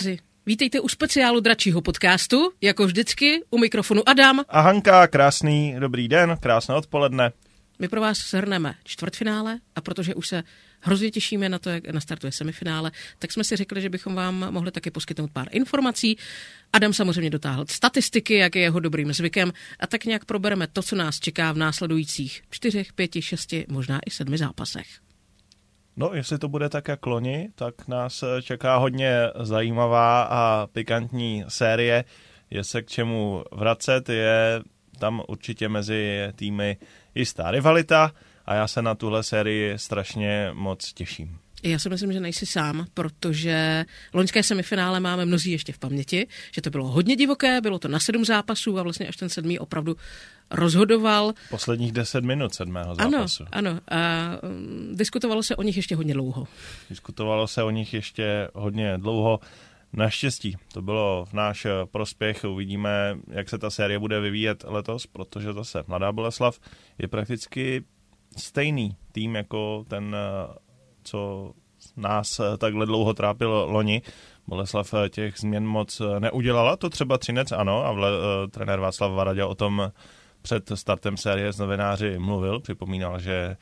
Oceláři, vítejte u speciálu dračího podcastu. Jako vždycky, u mikrofonu Adam. A Hanka, krásný dobrý den, krásné odpoledne. My pro vás shrneme čtvrtfinále a protože už se hrozně těšíme na to, jak nastartuje semifinále, tak jsme si řekli, že bychom vám mohli taky poskytnout pár informací. Adam samozřejmě dotáhl statistiky, jak je jeho dobrým zvykem, a tak nějak probereme to, co nás čeká v následujících čtyřech, pěti, šesti, možná i sedmi zápasech. No, jestli to bude tak jak loni, tak nás čeká hodně zajímavá a pikantní série. Je se k čemu vracet, je tam určitě mezi týmy jistá rivalita a já se na tuhle sérii strašně moc těším. Já si myslím, že nejsi sám, protože loňské semifinále máme mnozí ještě v paměti, že to bylo hodně divoké, bylo to na sedm zápasů a vlastně až ten sedmý opravdu rozhodoval. Posledních deset minut sedmého zápasu. Ano, ano. A um, diskutovalo se o nich ještě hodně dlouho. Diskutovalo se o nich ještě hodně dlouho. Naštěstí to bylo v náš prospěch. Uvidíme, jak se ta série bude vyvíjet letos, protože zase Mladá Boleslav je prakticky stejný tým jako ten, co nás takhle dlouho trápil loni. Boleslav těch změn moc neudělala, to třeba Třinec ano, a vle, trenér Václav Varadě o tom před startem série s novináři mluvil, připomínal, že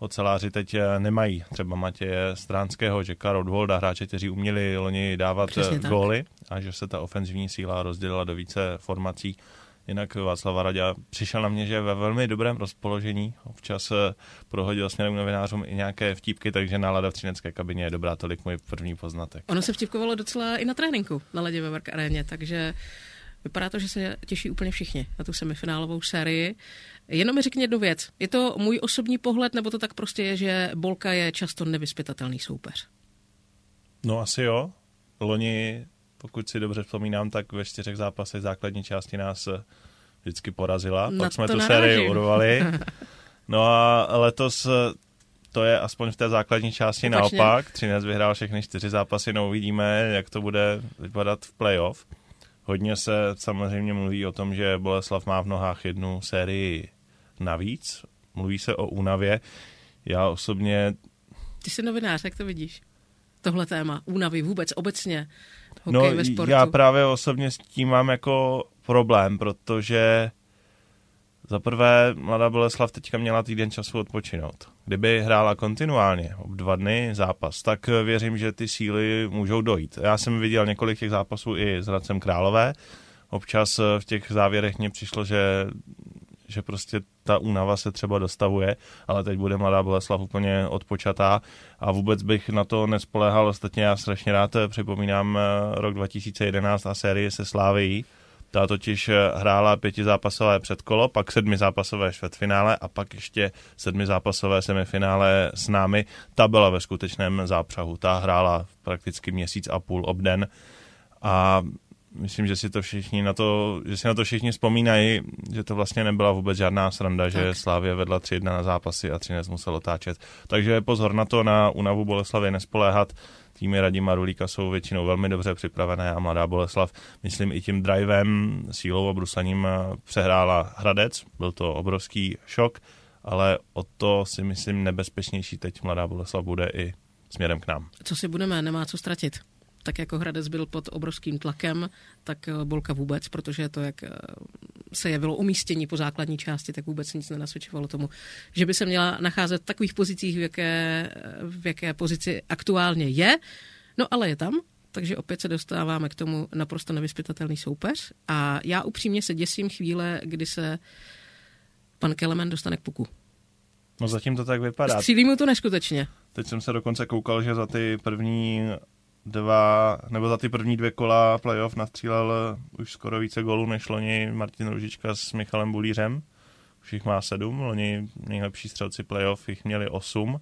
oceláři teď eh, nemají třeba Matěje Stránského, Jacka Rodvolda, hráče, kteří uměli loni dávat Přesně eh, góly a že se ta ofenzivní síla rozdělila do více formací. Jinak Václav Radě přišel na mě, že je ve velmi dobrém rozpoložení. Občas eh, prohodil směrem novinářům i nějaké vtípky, takže nálada v třinecké kabině je dobrá, tolik můj první poznatek. Ono se vtipkovalo docela i na tréninku na ledě ve Vark aréně, takže Vypadá to, že se těší úplně všichni na tu semifinálovou sérii. Jenom mi řekni jednu věc. Je to můj osobní pohled, nebo to tak prostě je, že Bolka je často nevyspytatelný soupeř? No asi jo. Loni, pokud si dobře vzpomínám, tak ve čtyřech zápasech základní části nás vždycky porazila. Na Pak jsme tu narážím. sérii urvali. No a letos to je aspoň v té základní části Opačně. naopak. Třinec vyhrál všechny čtyři zápasy, no uvidíme, jak to bude vypadat v playoff. Hodně se samozřejmě mluví o tom, že Boleslav má v nohách jednu sérii navíc. Mluví se o únavě. Já osobně... Ty jsi novinář, jak to vidíš? Tohle téma, únavy vůbec, obecně, hokej no, ve sportu. já právě osobně s tím mám jako problém, protože za prvé, Mladá Boleslav teďka měla týden času odpočinout. Kdyby hrála kontinuálně, ob dva dny zápas, tak věřím, že ty síly můžou dojít. Já jsem viděl několik těch zápasů i s Hradcem Králové. Občas v těch závěrech mně přišlo, že, že prostě ta únava se třeba dostavuje, ale teď bude Mladá Boleslav úplně odpočatá a vůbec bych na to nespoléhal. Ostatně já strašně rád připomínám rok 2011 a sérii se Slávií, ta totiž eh, hrála pětizápasové předkolo, pak sedmizápasové čtvrtfinále a pak ještě sedmizápasové semifinále s námi. Ta byla ve skutečném zápřahu. Ta hrála prakticky měsíc a půl obden a myslím, že si to všichni na to, že si na to všichni vzpomínají, že to vlastně nebyla vůbec žádná sranda, tak. že Slávě vedla 3-1 na zápasy a Třinec musel otáčet. Takže pozor na to, na únavu Boleslavy nespoléhat týmy Radima Rulíka jsou většinou velmi dobře připravené a Mladá Boleslav, myslím i tím drivem, sílou a brusaním eh, přehrála Hradec. Byl to obrovský šok, ale o to si myslím nebezpečnější teď Mladá Boleslav bude i směrem k nám. Co si budeme, nemá co ztratit tak jako Hradec byl pod obrovským tlakem, tak eh, Bolka vůbec, protože to, jak eh, se jevilo umístění po základní části, tak vůbec nic nenasvědčovalo tomu, že by se měla nacházet v takových pozicích, v jaké, v jaké pozici aktuálně je. No ale je tam, takže opět se dostáváme k tomu naprosto nevyspytatelný soupeř a já upřímně se děsím chvíle, kdy se pan Kelemen dostane k puku. No zatím to tak vypadá. Střílí mu to neskutečně. Teď jsem se dokonce koukal, že za ty první dva, nebo za ty první dvě kola playoff nastřílel už skoro více gólů než loni Martin Ružička s Michalem Bulířem. Už jich má sedm, loni nejlepší střelci playoff jich měli osm,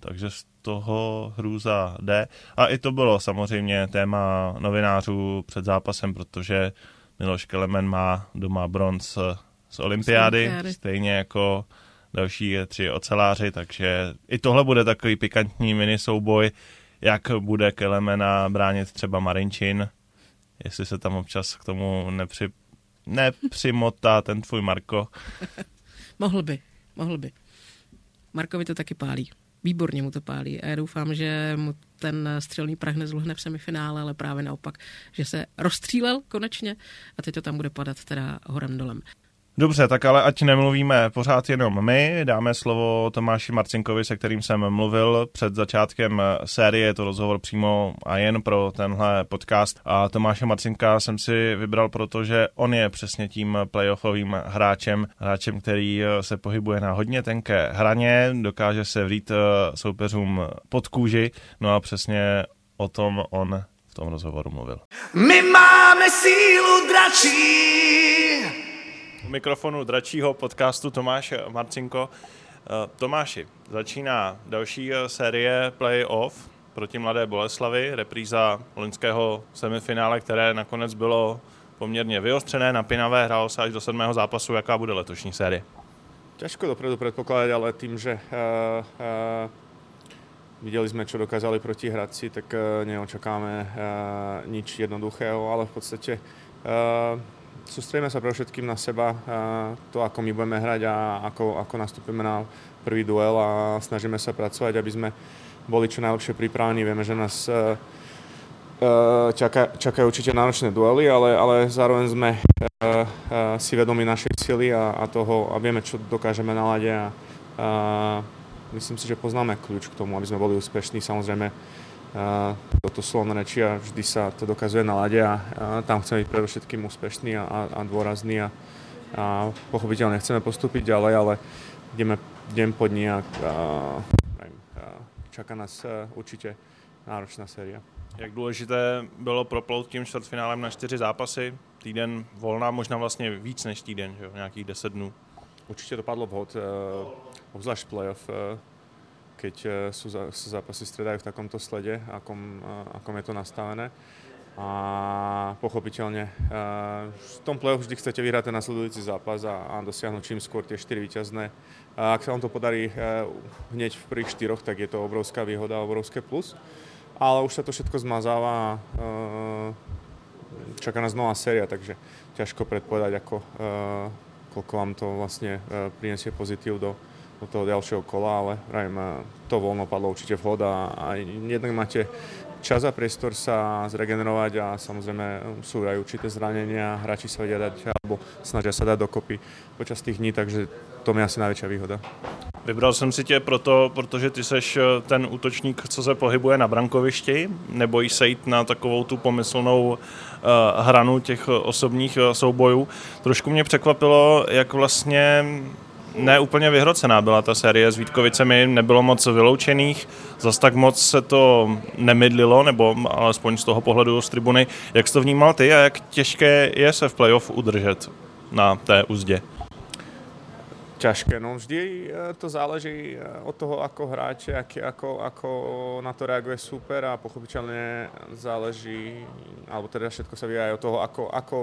takže z toho hrůza jde. A i to bylo samozřejmě téma novinářů před zápasem, protože Miloš Kelemen má doma bronz z olympiády, stejně jako další tři oceláři, takže i tohle bude takový pikantní mini souboj jak bude Kelemena bránit třeba Marinčin, jestli se tam občas k tomu nepři, nepřimotá ten tvůj Marko. mohl by, mohl by. Markovi to taky pálí. Výborně mu to pálí a já doufám, že mu ten střelný prach nezluhne v semifinále, ale právě naopak, že se rozstřílel konečně a teď to tam bude padat teda horem dolem. Dobře, tak ale ať nemluvíme pořád jenom my, dáme slovo Tomáši Marcinkovi, se kterým jsem mluvil před začátkem série, je to rozhovor přímo a jen pro tenhle podcast. A Tomáše Marcinka jsem si vybral, protože on je přesně tím playoffovým hráčem, hráčem, který se pohybuje na hodně tenké hraně, dokáže se vrít eh, soupeřům pod kůži, no a přesně o tom on v tom rozhovoru mluvil. My máme sílu dračí, mikrofonu dračího podcastu Tomáš Marcinko. Eh, Tomáši, začíná další eh, série Play-off proti Mladé Boleslavy, repríza loňského semifinále, které nakonec bylo poměrně vyostřené, napínavé, hrálo se až do sedmého zápasu. Jaká bude letošní série? Ťažko dopredu predpokladať, ale tým, že uh, uh, videli sme, čo dokázali proti Hradci, tak neočakáme nič jednoduchého, ale v podstate sústredíme sa pre všetkým na seba, to, ako my budeme hrať a ako, ako nastúpime na prvý duel a snažíme sa pracovať, aby sme boli čo najlepšie pripravení. Vieme, že nás e, e, čaká, čakajú určite náročné duely, ale, ale zároveň sme si vedomi našej sily a, a toho a vieme, čo dokážeme na lade a, a myslím si, že poznáme kľúč k tomu, aby sme boli úspešní. Samozrejme, toto slovné reči a vždy sa to dokazuje na lade a, a tam chceme byť predovšetkým úspešní a, a, a dôrazní a, a pochopiteľne chceme postúpiť ďalej, ale ideme deň po dní a, a, a čaká nás určitě náročná séria. Jak důležité bylo proplout tím čtvrtfinálem na čtyři zápasy, týden volná, možná vlastně víc než týden, že? nějakých deset dnů. Určitě dopadlo vhod, obzvlášť playoff keď eh, sú, zápasy stredajú v takomto slede, akom, eh, akom je to nastavené. A pochopiteľne eh, v tom play-off vždy chcete vyhrať ten nasledujúci zápas a, a dosiahnuť čím skôr tie 4 víťazné. A ak sa vám to podarí hneď v prvých štyroch, tak je to obrovská výhoda, obrovské plus. Ale už sa to všetko zmazáva a čaká nás nová séria, takže ťažko predpovedať, ako, koľko vám to vlastne prinesie pozitív do, do toho ďalšieho kola, ale vrajím, to voľno padlo určite vhod a, a jednak máte čas a priestor sa zregenerovať a samozrejme sú aj určité zranenia, hráči sa vedia dať alebo snažia sa dať dokopy počas tých dní, takže to je asi najväčšia výhoda. Vybral jsem si tě proto, protože ty seš eh, ten útočník, co se pohybuje na brankovišti, nebojíš se jít na takovou tu pomyslnou hranu těch osobních soubojů. Trošku mě překvapilo, jak vlastně ne úplně vyhrocená byla ta série s Vítkovicemi, nebylo moc vyloučených, zas tak moc se to nemydlilo, nebo alespoň z toho pohledu z tribuny. Jak jsi to vnímal ty a jak těžké je se v playoff udržet na té úzdě? ťažké. No vždy eh, to záleží eh, od toho, ako hráče, aký, ako, ako na to reaguje super a pochopiteľne záleží, alebo teda sa vie aj od toho, ako, ako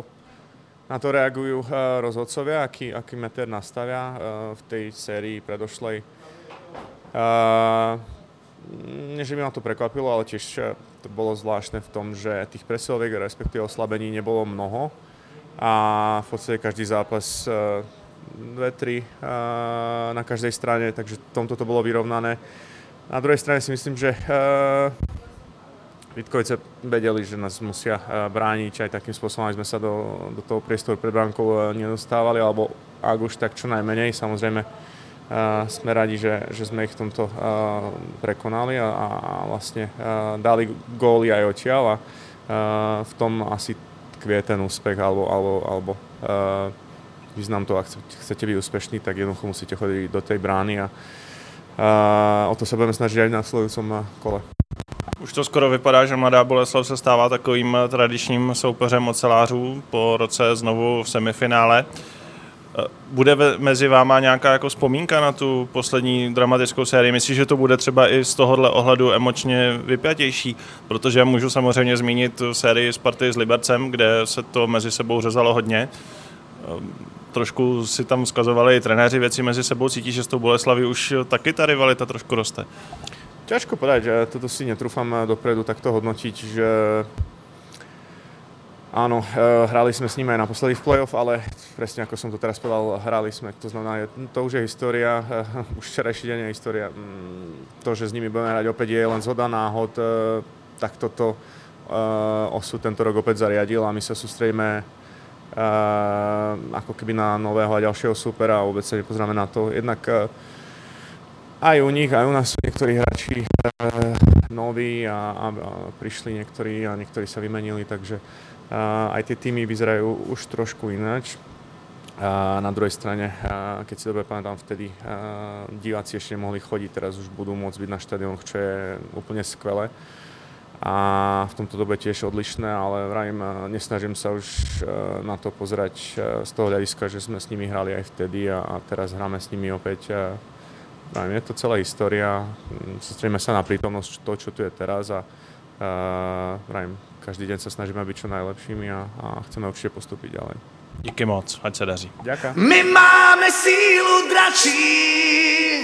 na to reagujú eh, rozhodcovia, aký, aký meter nastavia eh, v tej sérii predošlej. Eh, nie, že by ma to prekvapilo, ale tiež to bolo zvláštne v tom, že tých presiloviek, respektíve oslabení nebolo mnoho a v podstate každý zápas dve, tri na každej strane, takže tomto to bolo vyrovnané. Na druhej strane si myslím, že Vitkovice vedeli, že nás musia eh, brániť aj takým spôsobom, aby sme sa do, do toho priestoru pred bránkou eh, nedostávali, alebo ak už tak čo najmenej. Samozrejme uh, sme radi, že, že sme ich v tomto prekonali a, a vlastne dali góly aj odtiaľ a v tom asi tkvie ten úspech alebo, alebo, alebo význam to, ak chcete byť úspešní, tak jednoducho musíte chodiť do tej brány a o to sa budeme snažiť aj v následujúcom kole. Už to skoro vypadá, že Mladá Boleslav se stává takovým tradičním soupeřem ocelářů po roce znovu v semifinále. Eh, bude mezi váma nějaká jako vzpomínka na tu poslední dramatickou sérii? Myslíš, že to bude třeba i z tohohle ohledu emočně vypjatější? Protože můžu samozřejmě zmínit sérii Sparty s Libercem, kde se to mezi sebou řezalo hodně. Eh, trošku si tam vzkazovali trenéři věci mezi sebou. Cítíš, že s tou Boleslaví už taky ta rivalita trošku roste? Ťažko povedať, že toto si netrúfam dopredu takto hodnotiť, že Áno, hrali sme s nimi aj naposledy v playoff, ale presne ako som to teraz povedal, hrali sme, to znamená, to už je história, už včerajší deň je história. Mm, to, že s nimi budeme hrať opäť je len zhoda náhod, tak toto osud tento rok opäť zariadil a my sa sústredíme ako keby na nového a ďalšieho supera a vôbec sa nepozráme na to. Jednak aj u nich, aj u nás sú niektorí hráči noví a, a, a prišli niektorí a niektorí sa vymenili, takže a, aj tie týmy vyzerajú už trošku ináč. A na druhej strane, a, keď si dobre pamätám, vtedy a, diváci ešte nemohli chodiť, teraz už budú môcť byť na štadionoch, čo je úplne skvelé. A v tomto dobe tiež odlišné, ale vrajím, nesnažím sa už na to pozerať z toho hľadiska, že sme s nimi hrali aj vtedy a, a teraz hráme s nimi opäť Je to celá história, sústredíme sa na prítomnosť to, čo tu je teraz a neviem, každý deň sa snažíme byť čo najlepšími a, a chceme určite postúpiť ďalej. Díky moc, ať se daří. Ďakujem. My máme sílu dračí.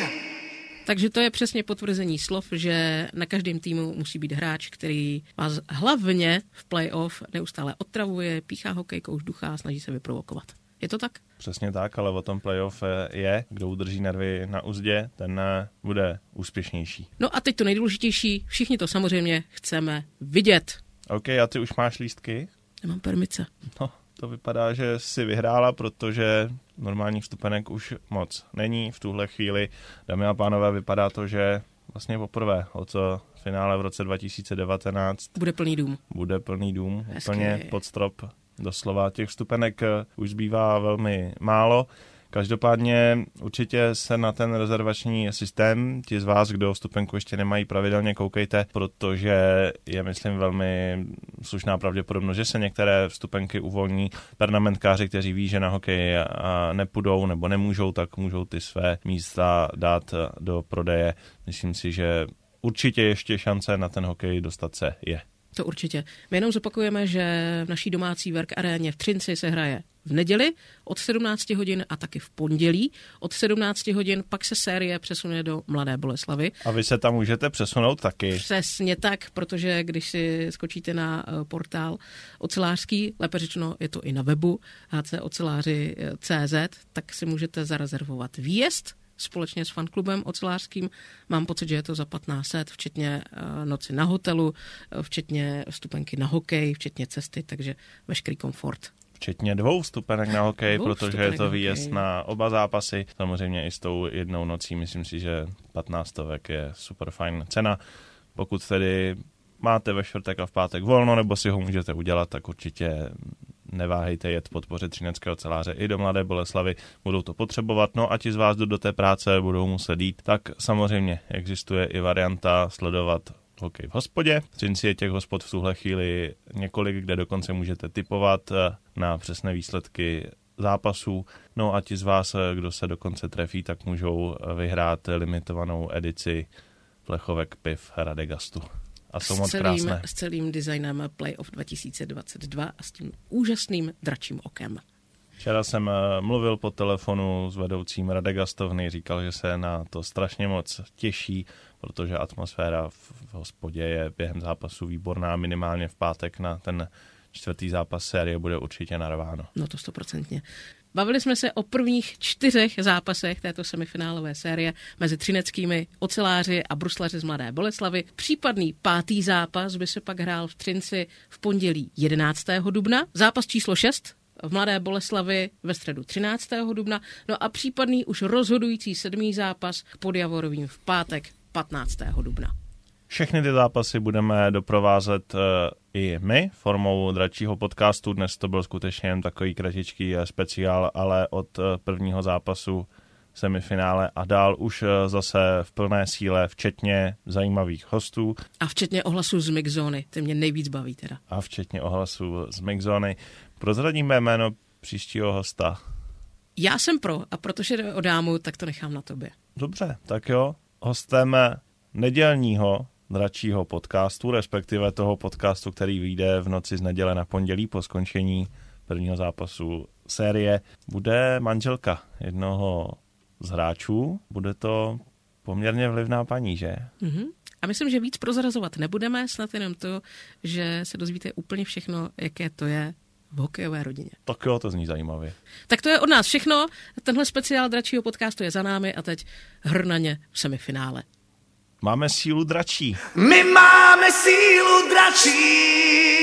Takže to je přesně potvrzení slov, že na každém týmu musí být hráč, který vás hlavně v playoff neustále otravuje, píchá hokejkou, ducha, snaží se vyprovokovat. Je to tak? Přesně tak, ale o tom playoff je, kdo udrží nervy na úzdě, ten eh, bude úspěšnější. No a teď to nejdůležitější, všichni to samozřejmě chceme vidět. OK, a ty už máš lístky? Nemám permice. No, to vypadá, že si vyhrála, protože normálních vstupenek už moc není v tuhle chvíli. Dámy a pánové, vypadá to, že vlastně poprvé od finále v roce 2019 bude plný dům. Bude plný dům, Hezky. úplně pod strop doslova. Těch vstupenek eh, už zbývá velmi málo. Každopádně určitě se na ten rezervační systém, ti z vás, kdo vstupenku ještě nemají pravidelně, koukejte, protože je, myslím, velmi slušná pravděpodobnost, že se některé vstupenky uvolní. Pernamentkáři, kteří ví, že na hokej nepůjdou nebo nemůžou, tak můžou ty své místa dát do prodeje. Myslím si, že určitě ještě šance na ten hokej dostat se je. To určitě. My jenom zopakujeme, že v naší domácí Verk aréně v Třinci se hraje v neděli od 17 hodin a taky v pondělí od 17 hodin, pak se série přesune do Mladé Boleslavy. A vy se tam můžete přesunout taky. Přesně tak, protože když si skočíte na eh, portál ocelářský, lépe řečeno je to i na webu hcoceláři.cz, tak si můžete zarezervovat výjezd společně s fanklubem ocelářským. Mám pocit, že je to za 1500, včetně eh, noci na hotelu, eh, včetně vstupenky na hokej, včetně cesty, takže veškerý komfort. Včetně dvou vstupenek na hokej, dvou protože je to výjezd na oba zápasy. Samozřejmě i s tou jednou nocí, myslím si, že 15 stovek je super fajn cena. Pokud tedy máte ve čtvrtek a v pátek volno, nebo si ho můžete udělat, tak určitě neváhejte jet podpořit třineckého celáře i do Mladé Boleslavy, budou to potřebovat, no a ti z vás, kdo do té práce budou muset jít, tak samozřejmě existuje i varianta sledovat hokej v hospodě. V Třinci je těch hospod v tuhle chvíli několik, kde dokonce můžete typovat eh, na přesné výsledky zápasů. No a ti z vás, eh, kdo se dokonce trefí, tak můžou eh, vyhrát limitovanou edici plechovek piv Radegastu a jsou moc celým, krásné. S celým designem Playoff 2022 a s tím úžasným dračím okem. Včera jsem eh, mluvil po telefonu s vedoucím Radegastovny, říkal, že se na to strašně moc těší, protože atmosféra v, v hospodě je během zápasu výborná, minimálně v pátek na ten čtvrtý zápas série bude určitě narváno. No to stoprocentně. Bavili jsme se o prvních čtyřech zápasech této semifinálové série mezi třineckými oceláři a bruslaři z Mladé Boleslavy. Případný pátý zápas by se pak hrál v Třinci v pondělí 11. dubna. Zápas číslo 6 v Mladé Boleslavi ve středu 13. dubna, no a případný už rozhodující sedmý zápas pod Javorovým v pátek 15. dubna. Všechny ty zápasy budeme doprovázet uh, i my formou dračího podcastu. Dnes to byl skutečně jen takový kratičký eh, speciál, ale od uh, prvního zápasu semifinále a dál už zase v plné síle, včetně zajímavých hostů. A včetně ohlasů z Mixzony, ty mě nejvíc baví teda. A včetně ohlasů z Mixzony. Prozradíme jméno příštího hosta. Já jsem pro a protože jde o dámu, tak to nechám na tobě. Dobře, tak jo. Hostem nedělního dračího podcastu, respektive toho podcastu, který vyjde v noci z neděle na pondělí po skončení prvního zápasu série, bude manželka jednoho z hráčů. Bude to poměrně vlivná paní, že? Mm-hmm. A myslím, že víc prozrazovat nebudeme, snad jenom to, že se dozvíte úplně všechno, jaké to je v hokejové rodině. Tak jo, to zní zajímavě. Tak to je od nás všechno. Tenhle speciál dračího podcastu je za námi a teď hrnaně v semifinále. Máme sílu dračí. My máme sílu dračí.